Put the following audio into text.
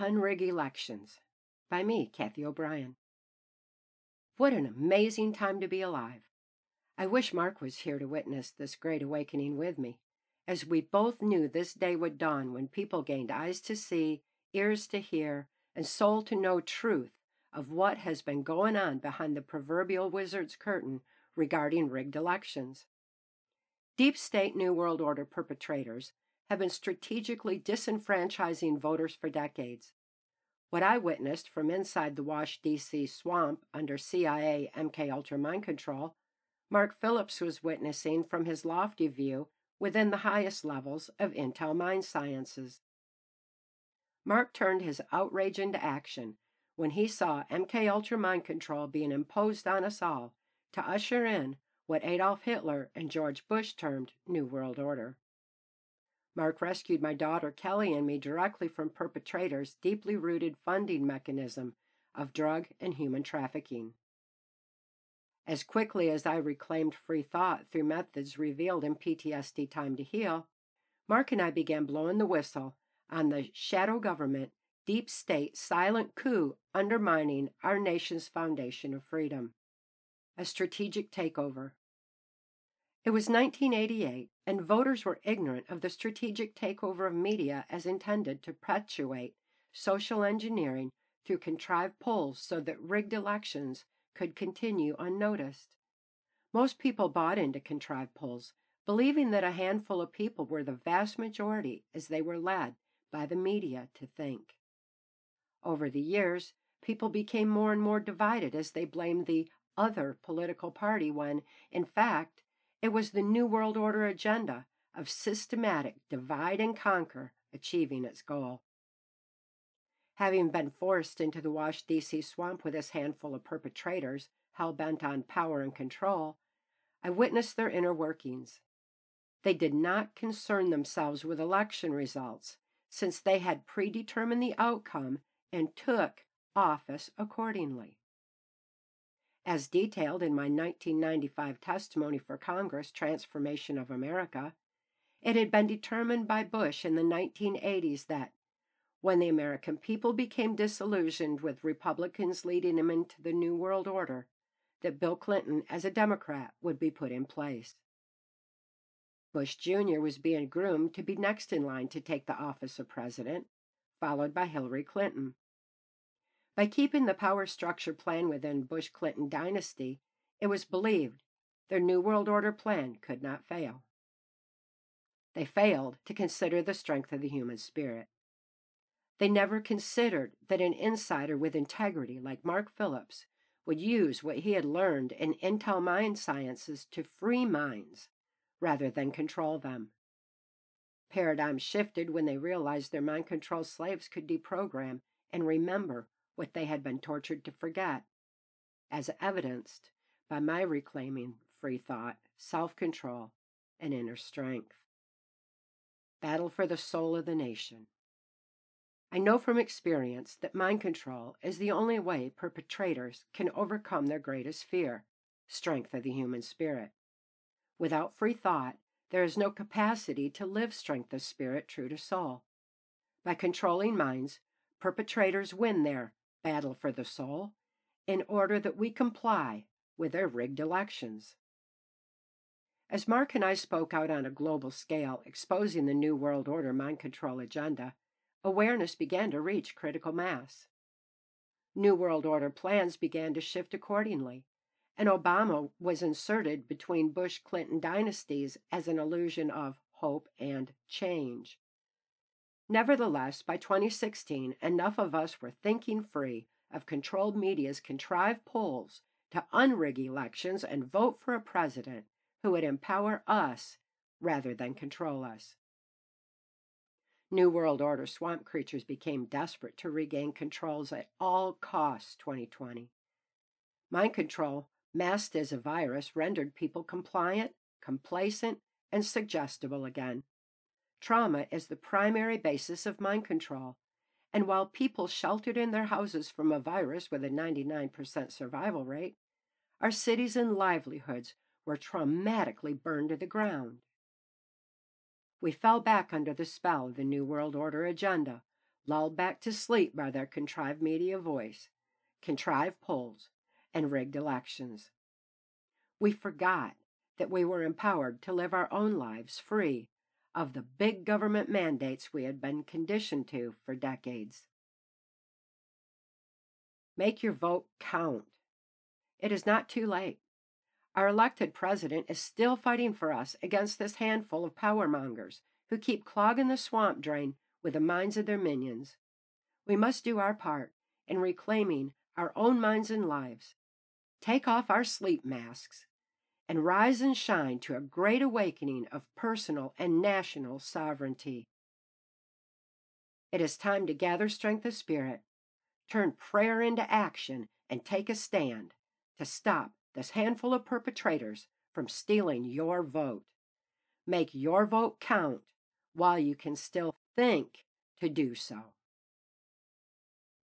Unrig Elections by me, Cathy O'Brien. What an amazing time to be alive. I wish Mark was here to witness this great awakening with me, as we both knew this day would dawn when people gained eyes to see, ears to hear, and soul to know truth of what has been going on behind the proverbial wizard's curtain regarding rigged elections. Deep state New World Order perpetrators have been strategically disenfranchising voters for decades. What I witnessed from inside the Wash D.C. swamp under CIA MK Ultra mind control, Mark Phillips was witnessing from his lofty view within the highest levels of Intel Mind Sciences. Mark turned his outrage into action when he saw MK Ultra mind control being imposed on us all to usher in what Adolf Hitler and George Bush termed New World Order. Mark rescued my daughter Kelly and me directly from perpetrators' deeply rooted funding mechanism of drug and human trafficking. As quickly as I reclaimed free thought through methods revealed in PTSD Time to Heal, Mark and I began blowing the whistle on the shadow government, deep state, silent coup undermining our nation's foundation of freedom. A strategic takeover, it was 1988, and voters were ignorant of the strategic takeover of media as intended to perpetuate social engineering through contrived polls so that rigged elections could continue unnoticed. Most people bought into contrived polls, believing that a handful of people were the vast majority as they were led by the media to think. Over the years, people became more and more divided as they blamed the other political party when, in fact, it was the New World Order agenda of systematic divide and conquer achieving its goal. Having been forced into the Wash D.C. swamp with this handful of perpetrators hell bent on power and control, I witnessed their inner workings. They did not concern themselves with election results, since they had predetermined the outcome and took office accordingly. As detailed in my 1995 testimony for Congress, Trance Formation of America, it had been determined by Bush in the 1980s that when the American people became disillusioned with Republicans leading them into the New World Order, that Bill Clinton, as a Democrat, would be put in place. Bush Jr. was being groomed to be next in line to take the office of president, followed by Hillary Clinton. By keeping the power structure plan within Bush Clinton dynasty, it was believed their New World Order plan could not fail. They failed to consider the strength of the human spirit. They never considered that an insider with integrity like Mark Phillips would use what he had learned in Intel Mind Sciences to free minds rather than control them. Paradigms shifted when they realized their mind control slaves could deprogram and remember what they had been tortured to forget, as evidenced by my reclaiming free thought, self control, and inner strength. Battle for the soul of the nation. I know from experience that mind control is the only way perpetrators can overcome their greatest fear strength of the human spirit. Without free thought, there is no capacity to live strength of spirit true to soul. By controlling minds, perpetrators win their battle for the soul in order that we comply with their rigged elections. As Mark and I spoke out on a global scale exposing the New World Order mind control agenda, awareness began to reach critical mass. New World Order plans began to shift accordingly, and Obama was inserted between Bush Clinton dynasties as an illusion of hope and change. Nevertheless, by 2016, enough of us were thinking free of controlled media's contrived polls to unrig elections and vote for a president who would empower us rather than control us. New World Order swamp creatures became desperate to regain controls at all costs 2020. Mind control, masked as a virus, rendered people compliant, complacent, and suggestible again. Trauma is the primary basis of mind control. And while people sheltered in their houses from a virus with a 99% survival rate, our cities and livelihoods were traumatically burned to the ground. We fell back under the spell of the New World Order agenda, lulled back to sleep by their contrived media voice, contrived polls, and rigged elections. We forgot that we were empowered to live our own lives free of the big government mandates we had been conditioned to for decades. Make your vote count. It is not too late. Our elected president is still fighting for us against this handful of power mongers who keep clogging the swamp drain with the minds of their minions. We must do our part in reclaiming our own minds and lives, take off our sleep masks, and rise and shine to a great awakening of personal and national sovereignty. It is time to gather strength of spirit, turn prayer into action, and take a stand to stop this handful of perpetrators from stealing your vote. Make your vote count while you can still think to do so.